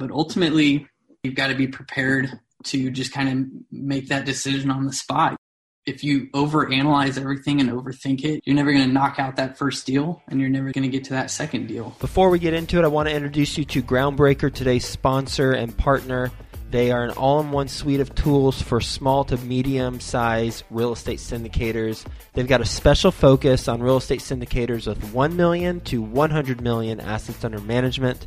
But ultimately, you've got to be prepared to just kind of make that decision on the spot. If you overanalyze everything and overthink it, you're never going to knock out that first deal and you're never going to get to that second deal. Before we get into it, I want to introduce you to Groundbreaker, today's sponsor and partner. They are an all in one suite of tools for small to medium size real estate syndicators. They've got a special focus on real estate syndicators with 1 million to 100 million assets under management.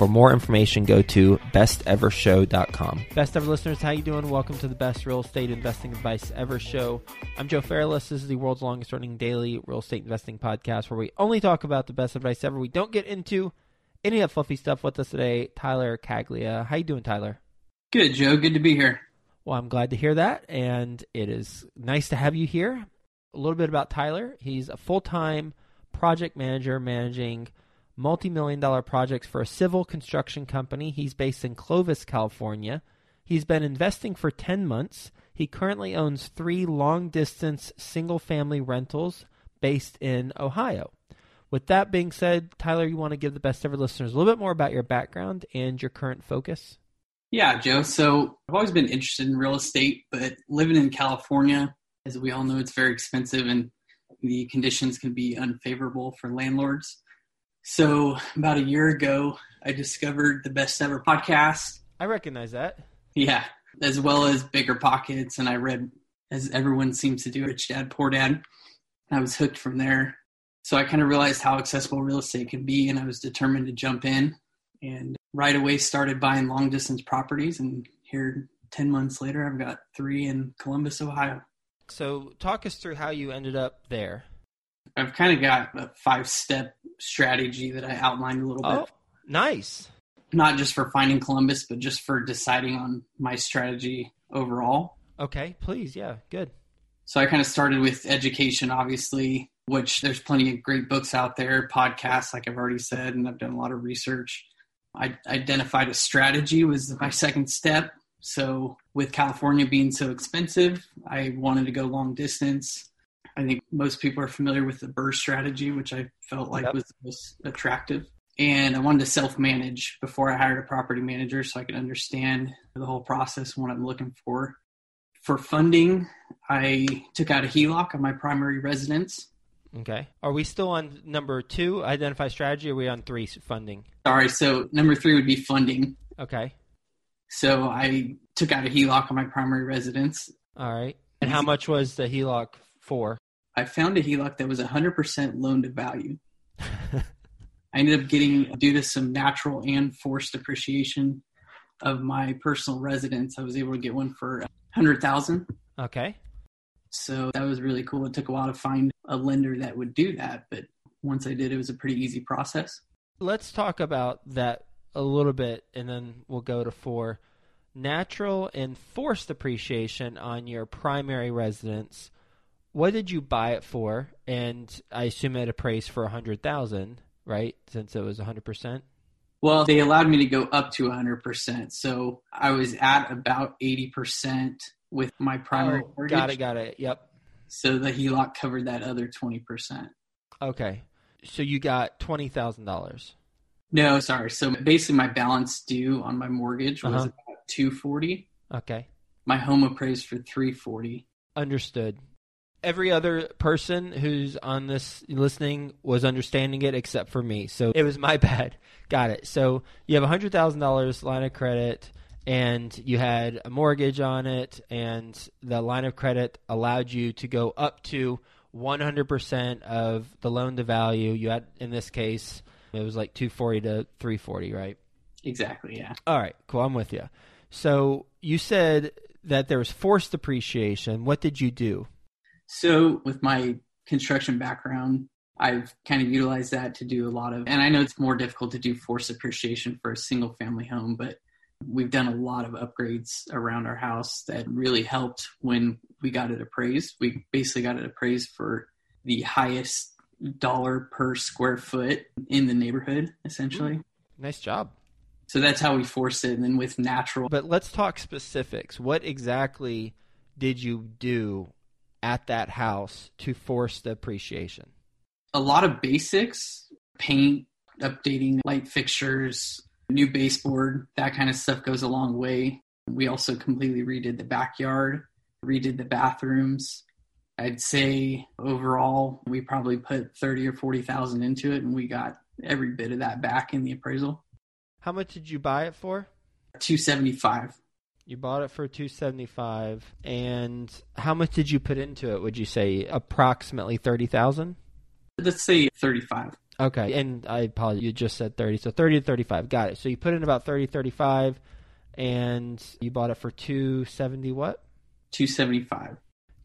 For more information, go to bestevershow.com. Best ever listeners, how you doing? Welcome to the best real estate investing advice ever show. I'm Joe Fairless. This is the world's longest running daily real estate investing podcast where we only talk about the best advice ever. We don't get into any of that fluffy stuff with us today. Tyler Caglia. How you doing, Tyler? Good, Joe. Good to be here. Well, I'm glad to hear that, and it is nice to have you here. A little bit about Tyler. He's a full-time project manager managing – multi million dollar projects for a civil construction company. He's based in Clovis, California. He's been investing for 10 months. He currently owns three long distance single family rentals based in Ohio. With that being said, Tyler, you want to give the best ever listeners a little bit more about your background and your current focus? Yeah, Joe. So I've always been interested in real estate, but living in California, as we all know, it's very expensive and the conditions can be unfavorable for landlords. So about a year ago, I discovered the Best Ever podcast. I recognize that. Yeah, as well as BiggerPockets, and I read, as everyone seems to do, Rich Dad Poor Dad. I was hooked from there. So I kind of realized how accessible real estate can be, and I was determined to jump in. And right away, started buying long distance properties. And here, ten months later, I've got three in Columbus, Ohio. So talk us through how you ended up there. I've kind of got a five step strategy that I outlined a little bit. oh, bit. Nice. Not just for finding Columbus, but just for deciding on my strategy overall. Okay, please. Yeah, good. So I kind of started with education, obviously, which there's plenty of great books out there, podcasts, like I've already said, and I've done a lot of research. I identified a strategy was my second step. So with California being so expensive, I wanted to go long distance. I think most people are familiar with the BRRRR strategy, which I felt like yep. was the most attractive. And I wanted to self manage before I hired a property manager so I could understand the whole process and what I'm looking for. For funding, I took out a HELOC on my primary residence Okay. Are we still on number two, identify strategy, or are we on three, funding? Sorry, so number three would be funding. Okay. So I took out a HELOC on my primary residence. All right. And how much was the HELOC for? I found a HELOC that was 100% loan to value. I ended up getting, due to some natural and forced appreciation of my personal residence, I was able to get one for 100000 Okay. So that was really cool. It took a while to find a lender that would do that, but once I did, it was a pretty easy process. Let's talk about that a little bit and then we'll go to four. Natural and forced appreciation on your primary residence. What did you buy it for? And I assume at a price for a hundred thousand, right? Since it was a hundred percent. Well, they allowed me to go up to a 100%. So I was at about 80% with my primary Oh, mortgage. got it, got it. Yep. So the HELOC covered that other 20%. Okay. So you got twenty thousand dollars. No, sorry. So basically my balance due on my mortgage was Uh-huh. about 240. Okay. My home appraised for 340. Understood. Every other person who's on this listening was understanding it except for me. So it was my bad. Got it. So you have a hundred thousand dollars line of credit and you had a mortgage on it and the line of credit allowed you to go up to 100% of the loan to value. You had in this case it was like 240 to 340, right? Exactly, yeah. All right, cool. I'm with you. So you said that there was forced appreciation. What did you do? So with my construction background, I've kind of utilized that to do a lot of, and I know it's more difficult to do force appreciation for a single family home, but we've done a lot of upgrades around our house that really helped when we got it appraised. We basically got it appraised for the highest dollar per square foot in the neighborhood, essentially. Nice job. So that's how we forced it. And then with natural, But let's talk specifics. What exactly did you do at that house to force the appreciation? a lot of basics paint updating light fixtures new baseboard that kind of stuff goes a long way we also completely redid the backyard redid the bathrooms i'd say overall we probably put 30 or 40 thousand into it and we got every bit of that back in the appraisal How much did you buy it for? 275 You bought it for 275 and how much did you put into it? Would you say approximately 30,000? let's say 35 Okay, and I apologize, you just said 30. So 30 to 35. Got it. So you put in about 30 35 and you bought it for 270 what? 275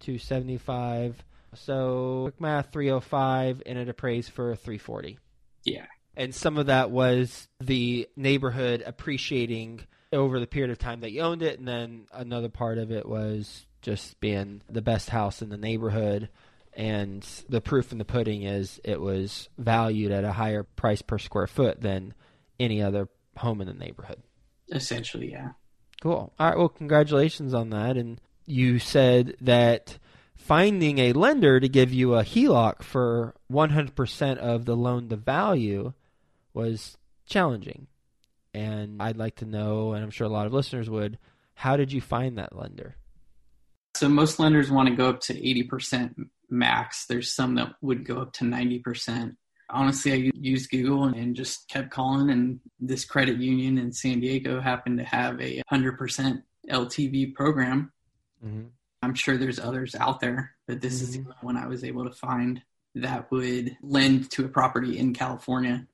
275. So quick math 305 and it appraised for 340. yeah And some of that was the neighborhood appreciating over the period of time that you owned it and then another part of it was just being the best house in the neighborhood and the proof in the pudding is it was valued at a higher price per square foot than any other home in the neighborhood. essentially yeah Cool. All right. Well, congratulations on that. And you said that finding a lender to give you a HELOC for 100% of the loan to value was challenging. And I'd like to know, and I'm sure a lot of listeners would, how did you find that lender? So most lenders want to go up to 80% max. There's some that would go up to 90%. Honestly, I used Google and just kept calling, and this credit union in San Diego happened to have a 100% LTV program. Mm-hmm. I'm sure there's others out there, but this is the only one I was able to find that would lend to a property in California.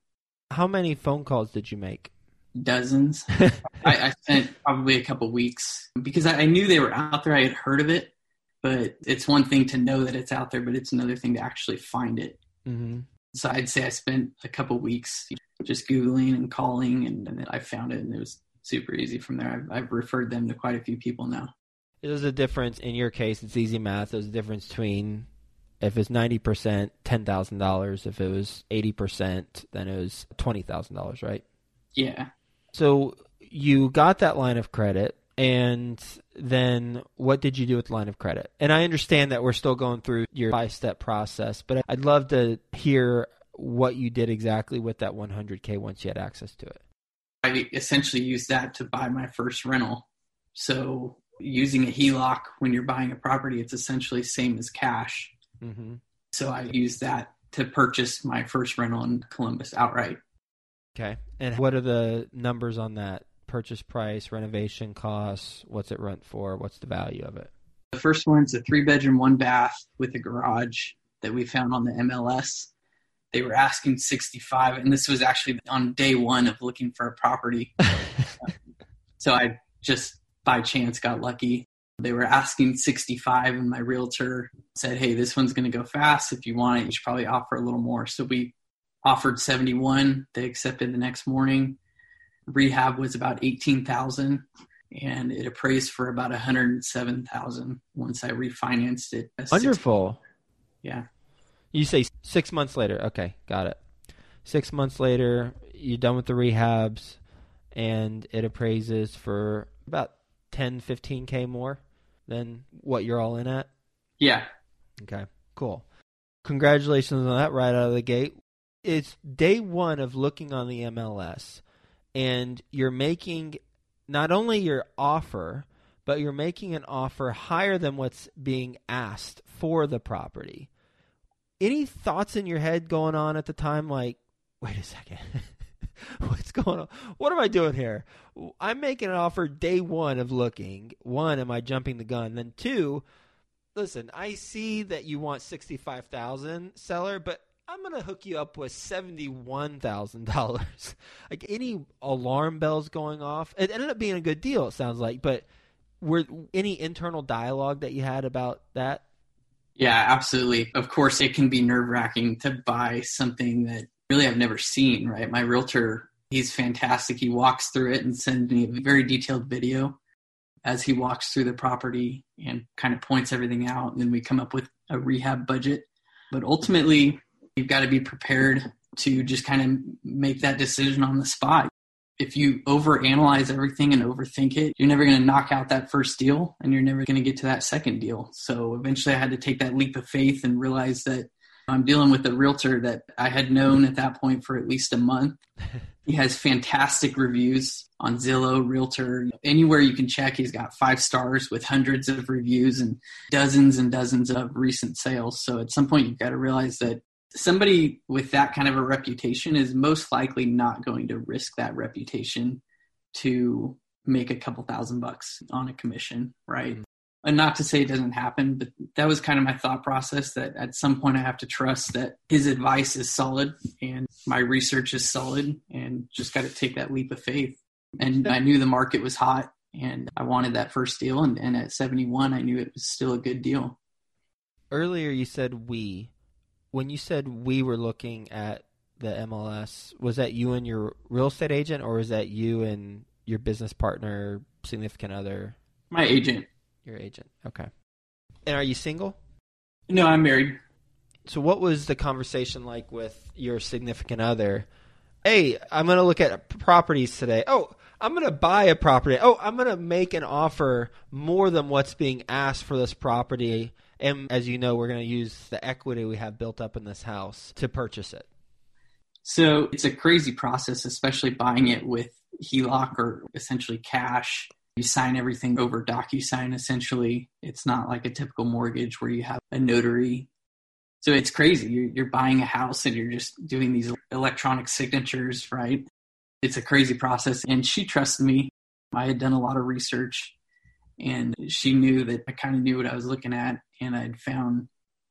How many phone calls did you make? Dozens. I, I spent probably a couple weeks because I, I knew they were out there. I had heard of it, but it's one thing to know that it's out there, but it's another thing to actually find it. mm-hmm. So I'd say I spent a couple weeks just Googling and calling, and, and then I found it, and it was super easy from there. I've, I've referred them to quite a few people now. There's a difference in your case. It's easy math. There's a difference between if it's ninety percent, ten thousand dollars. If it was eighty percent, then it was twenty thousand dollars, right? Yeah. So you got that line of credit, and then what did you do with the line of credit? And I understand that we're still going through your five step process, but I'd love to hear what you did exactly with that 100K once you had access to it. I essentially used that to buy my first rental. So using a HELOC when you're buying a property, it's essentially same as cash. Mm-hmm. So I used that to purchase my first rental in Columbus outright. Okay. And what are the numbers on that? Purchase price, renovation costs, what's it rent for? What's the value of it? The first one's a three bedroom, one bath with a garage that we found on the MLS. They were asking 65 and this was actually on day 1 of looking for a property. so I just by chance got lucky. They were asking 65 and my realtor said, "Hey, this one's going to go fast. If you want it, you should probably offer a little more." So we offered 71. They accepted the next morning. Rehab was about 18,000 and it appraised for about 107,000 once I refinanced it. Wonderful. Yeah. You say 6 months later. Okay, got it. 6 months later, you're done with the rehabs and it appraises for about 10 15k more than what you're all in at? Yeah. Okay. Cool. Congratulations on that right out of the gate it's day one of looking on the MLS, and you're making not only your offer, but you're making an offer higher than what's being asked for the property. Any thoughts in your head going on at the time? Like, wait a second. What's going on? What am I doing here? I'm making an offer day one of looking. One, am I jumping the gun? Then two, listen, I see that you want sixty five thousand seller, but I'm gonna hook you up with seventy one thousand dollars. like any alarm bells going off. It ended up being a good deal. It sounds like, but were any internal dialogue that you had about that? Yeah, absolutely. Of course, it can be nerve wracking to buy something that really I've never seen. Right, my realtor, he's fantastic. He walks through it and sends me a very detailed video as he walks through the property and kind of points everything out. And then we come up with a rehab budget. But ultimately, You've got to be prepared to just kind of make that decision on the spot. If you overanalyze everything and overthink it, you're never going to knock out that first deal and you're never going to get to that second deal. So eventually I had to take that leap of faith and realize that I'm dealing with a realtor that I had known at that point for at least a month. He has fantastic reviews on Zillow, Realtor, anywhere you can check. He's got five stars with hundreds of reviews and dozens and dozens of recent sales. So at some point, you've got to realize that somebody with that kind of a reputation is most likely not going to risk that reputation to make a couple thousand bucks on a commission, right? Mm-hmm. And not to say it doesn't happen, but that was kind of my thought process that at some point I have to trust that his advice is solid and my research is solid and just got to take that leap of faith. And I knew the market was hot and I wanted that first deal. And, and at 71, I knew it was still a good deal. Earlier, you said we when you said we were looking at the MLS, was that you and your real estate agent, or was that you and your business partner, significant other? My agent. Your agent. Okay. And are you single? No, I'm married. So, what was the conversation like with your significant other? Hey, I'm going to look at properties today. Oh, I'm going to buy a property. Oh, I'm going to make an offer more than what's being asked for this property and as you know, we're going to use the equity we have built up in this house to purchase it. So it's a crazy process, especially buying it with HELOC or essentially cash. You sign everything over DocuSign essentially. It's not like a typical mortgage where you have a notary. So it's crazy. You're, you're buying a house and you're just doing these electronic signatures, right? It's a crazy process. And she trusted me. I had done a lot of research and she knew that I kind of knew what I was looking at and I'd found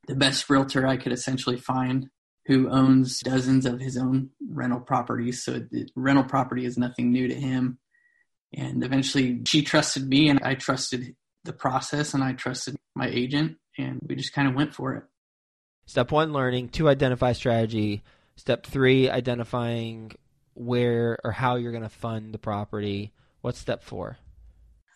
the best realtor I could essentially find who owns dozens of his own rental properties. So the rental property is nothing new to him. And eventually she trusted me and I trusted the process and I trusted my agent and we just kind of went for it. Step one, learning. Two, identify strategy. Step three, identifying where or how you're going to fund the property. What's step four?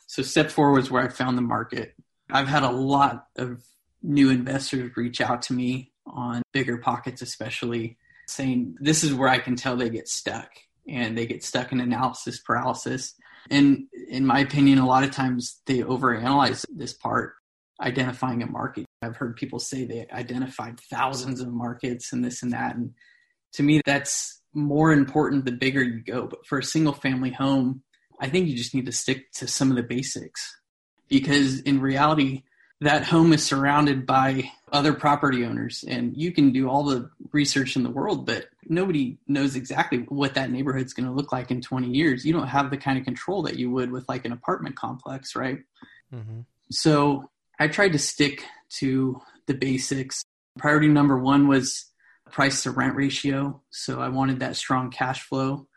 So step four was where I found the market. I've had a lot of new investors reach out to me on bigger pockets, especially saying this is where I can tell they get stuck and they get stuck in analysis paralysis. And in my opinion, a lot of times they overanalyze this part, identifying a market. I've heard people say they identified thousands of markets and this and that. And to me, that's more important the bigger you go. But for a single family home, I think you just need to stick to some of the basics because in reality, that home is surrounded by other property owners and you can do all the research in the world but nobody knows exactly what that neighborhood's going to look like in 20 years. You don't have the kind of control that you would with like an apartment complex right? Mm-hmm. so i tried to stick to the basics. Priority number one was price to rent ratio so i wanted that strong cash flow.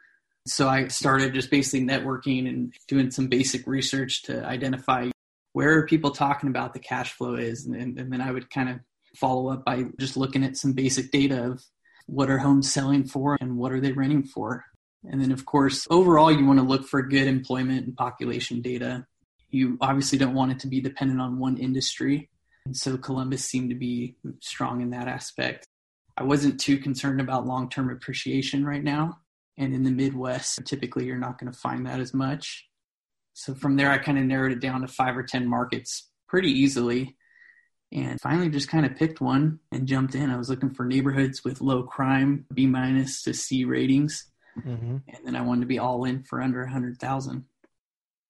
So i started just basically networking and doing some basic research to identify where are people talking about the cash flow is? And, and then i would kind of follow up by just looking at some basic data of what are homes selling for and what are they renting for. And then of course overall you want to look for good employment and population data. You obviously don't want it to be dependent on one industry. And so columbus seemed to be strong in that aspect. I wasn't too concerned about long-term appreciation right now. And in the midwest typically you're not going to find that as much so from there, I kind of narrowed it down to five or 10 markets pretty easily. And finally, just kind of picked one and jumped in. I was looking for neighborhoods with low crime, B minus to C ratings. Mm-hmm. And then I wanted to be all in for under a 100,000.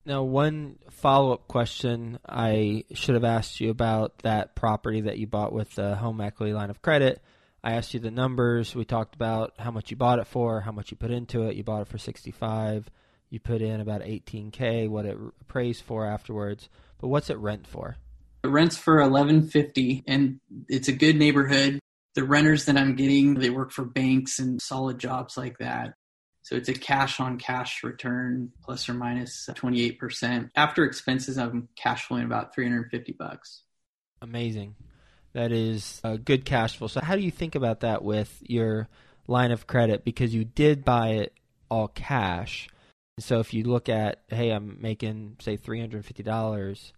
Now, one follow up question I should have asked you about that property that you bought with the home equity line of credit. I asked you the numbers. We talked about how much you bought it for, how much you put into it. You bought it for 65 you put in about 18k, what it appraised for afterwards. But what's it rent for? It rents for 1150, and it's a good neighborhood. The renters that I'm getting, they work for banks and solid jobs like that. So it's a cash on cash return plus or minus 28%. After expenses, I'm cash flowing about 350 bucks. Amazing. That is a good cash flow. So how do you think about that with your line of credit because you did buy it all cash? So if you look at, hey, I'm making say three hundred fifty dollars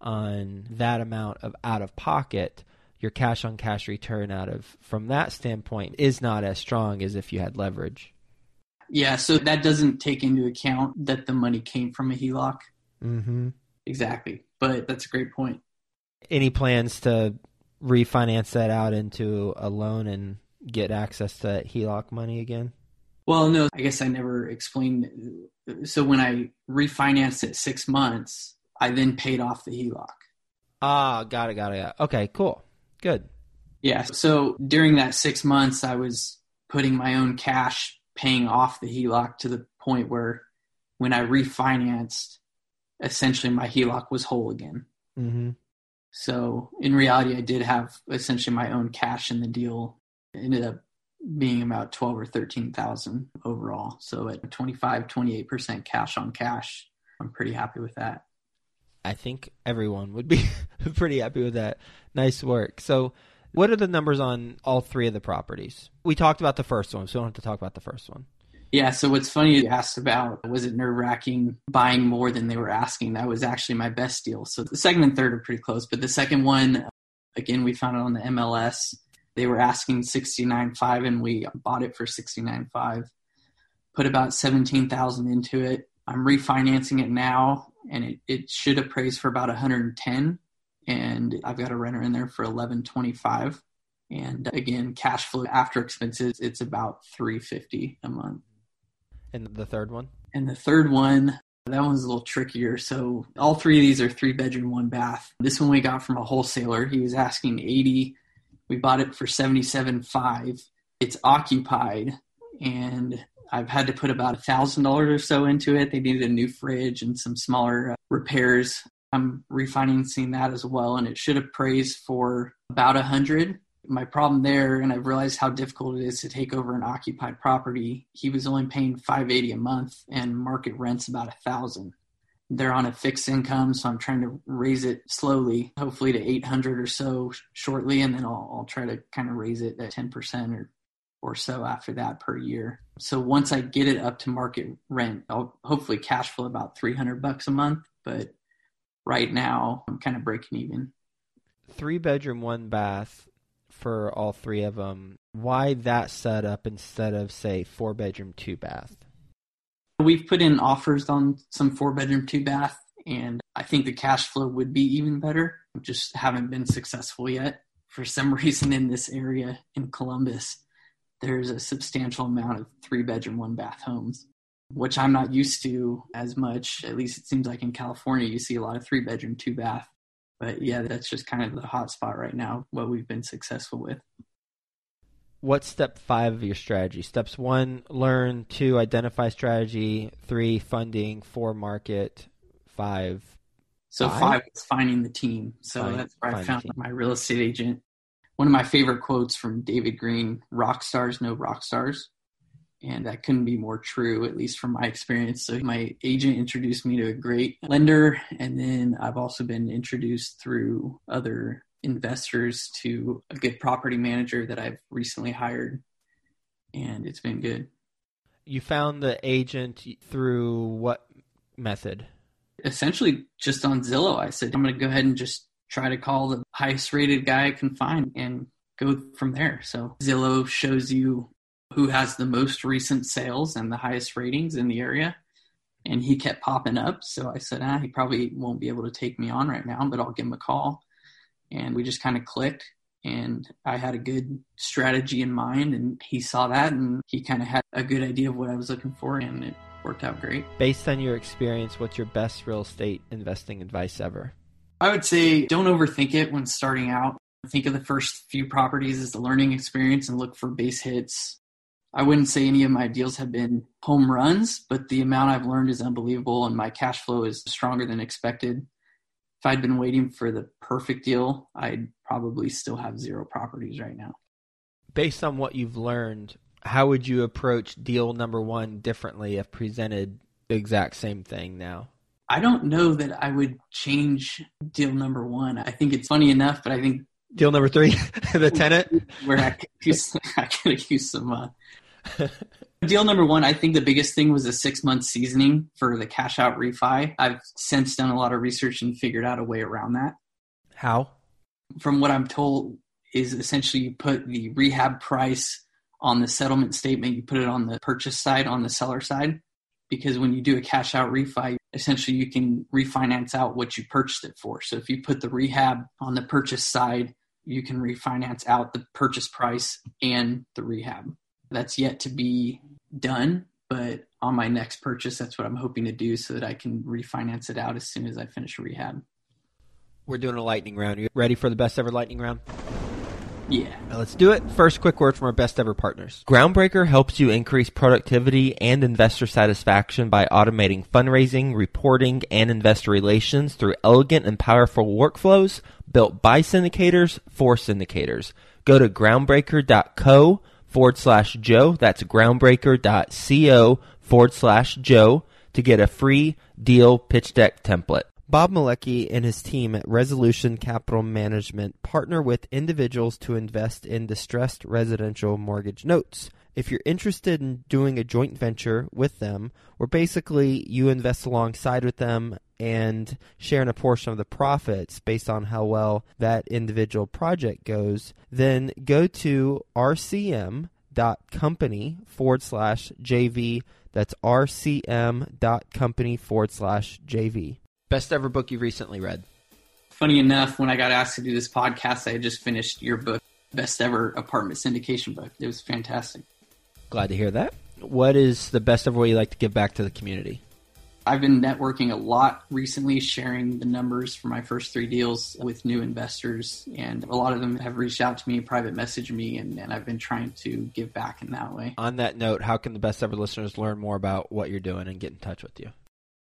on that amount of out of pocket, your cash on cash return out of from that standpoint is not as strong as if you had leverage. Yeah, so that doesn't take into account that the money came from a HELOC. Mm-hmm. Exactly, but that's a great point. Any plans to refinance that out into a loan and get access to HELOC money again? Well, no, I guess I never explained. So when I refinanced it six months, I then paid off the HELOC. Ah, got it, got it. Got it. Okay, cool. Good. Yeah. So during that six months, I was putting my own cash paying off the HELOC to the point where when I refinanced, essentially my HELOC was whole again. Mm-hmm. So in reality, I did have essentially my own cash in the deal. It ended up being about 12 or 13,000 overall. So at 25, 28% cash on cash, I'm pretty happy with that. I think everyone would be pretty happy with that. Nice work. So, what are the numbers on all three of the properties? We talked about the first one, so we don't have to talk about the first one. Yeah, so what's funny you asked about was it nerve wracking buying more than they were asking? That was actually my best deal. So the second and third are pretty close, but the second one, again, we found it on the MLS they were asking 69.5 and we bought it for 69.5 put about 17,000 into it i'm refinancing it now and it, it should appraise for about 110 and i've got a renter in there for 1125 and again cash flow after expenses it's about 350 a month and the third one and the third one that one's a little trickier. So all three of these are three bedroom, one bath. This one we got from a wholesaler. He was asking 80 we bought it for 77.5. It's occupied and I've had to put about a thousand dollars or so into it. They needed a new fridge and some smaller uh, repairs. I'm refinancing that as well, and it should appraise for about a hundred. My problem there, and I've realized how difficult it is to take over an occupied property. He was only paying 580 a month, and market rent's about a thousand they're on a fixed income, so I'm trying to raise it slowly, hopefully to 800 or so shortly, and then I'll, I'll try to kind of raise it at 10% or or so after that per year. So once I get it up to market rent, I'll hopefully cash flow about 300 bucks a month, but right now I'm kind of breaking even. Three bedroom, one bath for all three of them. Why that setup instead of say four bedroom, two bath? We've put in offers on some four bedroom, two bath, and I think the cash flow would be even better. Just haven't been successful yet. For some reason, in this area in Columbus, there's a substantial amount of three bedroom, one bath homes, which I'm not used to as much. At least it seems like in California, you see a lot of three bedroom, two bath. But yeah, that's just kind of the hot spot right now, what we've been successful with. What's step five of your strategy? Steps one, learn. Two, identify strategy. Three, funding. Four, market. Five. So five, five is finding the team. So find, that's where I found my real estate agent. One of my favorite quotes from David Greene: "Rock stars know rock stars." and that couldn't be more true at least from my experience so my agent introduced me to a great lender and then i've also been introduced through other investors to a good property manager that i've recently hired and it's been good you found the agent through what method essentially just on zillow i said i'm going to go ahead and just try to call the highest rated guy i can find and go from there so zillow shows you who has the most recent sales and the highest ratings in the area. And he kept popping up. So I said, ah, he probably won't be able to take me on right now, but I'll give him a call. And we just kind of clicked. And I had a good strategy in mind. And he saw that and he kind of had a good idea of what I was looking for. And it worked out great. Based on your experience, what's your best real estate investing advice ever? I would say don't overthink it when starting out. Think of the first few properties as the learning experience and look for base hits, I wouldn't say any of my deals have been home runs, but the amount I've learned is unbelievable and my cash flow is stronger than expected. If I'd been waiting for the perfect deal, I'd probably still have zero properties right now. Based on what you've learned, how would you approach deal number one differently if presented the exact same thing now? I don't know that I would change deal number one. I think it's funny enough, but I think deal number three, the tenant, where I could use, I could use some uh, Deal number one, I think the biggest thing was a six month seasoning for the cash out refi. I've since done a lot of research and figured out a way around that. How? From what I'm told, is essentially you put the rehab price on the settlement statement, you put it on the purchase side, on the seller side. Because when you do a cash out refi, essentially you can refinance out what you purchased it for. So if you put the rehab on the purchase side, you can refinance out the purchase price and the rehab. That's yet to be done, but on my next purchase, that's what I'm hoping to do so that I can refinance it out as soon as I finish rehab. We're doing a lightning round. You ready for the best ever lightning round? Yeah. Now let's do it. First, quick word from our best ever partners. Groundbreaker helps you increase productivity and investor satisfaction by automating fundraising, reporting, and investor relations through elegant and powerful workflows built by syndicators for syndicators. Go to groundbreaker.co forward slash Joe. That's groundbreaker.co forward slash Joe to get a free deal pitch deck template. Bob Malecki and his team at Resolution Capital Management partner with individuals to invest in distressed residential mortgage notes. If you're interested in doing a joint venture with them, where basically you invest alongside with them and sharing a portion of the profits based on how well that individual project goes, then go to rcm.company forward slash JV. That's rcm.company forward slash JV. Best ever book you've recently read? Funny enough, when I got asked to do this podcast, I had just finished your book, Best Ever Apartment Syndication book. It was fantastic. Glad to hear that. What is the best ever way you like to give back to the community? I've been networking a lot recently, sharing the numbers for my first three deals with new investors. And a lot of them have reached out to me, private message me, and, and I've been trying to give back in that way. On that note, how can the best ever listeners learn more about what you're doing and get in touch with you?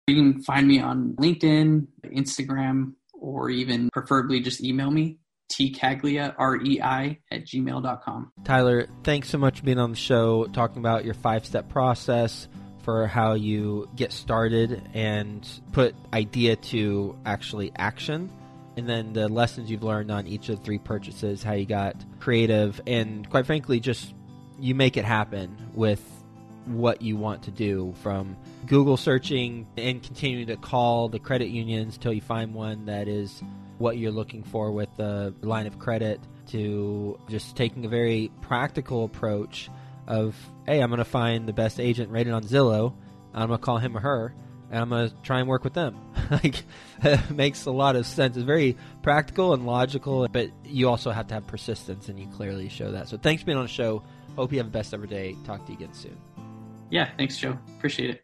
You can find me on LinkedIn, Instagram, or even preferably just email me, tcaglia, R-E-I, at gmail.com. Tyler, thanks so much for being on the show, talking about your five-step process, for how you get started and put idea to actually action. And then the lessons you've learned on each of the three purchases, how you got creative, and quite frankly, just you make it happen with what you want to do from Google searching and continuing to call the credit unions till you find one that is what you're looking for with the line of credit to just taking a very practical approach of hey, I'm going to find the best agent rated on Zillow. I'm going to call him or her, and I'm going to try and work with them. like, makes a lot of sense. It's very practical and logical, but you also have to have persistence, and you clearly show that. So thanks for being on the show. Hope you have the best ever day. Talk to you again soon. Yeah, thanks, Joe. Appreciate it.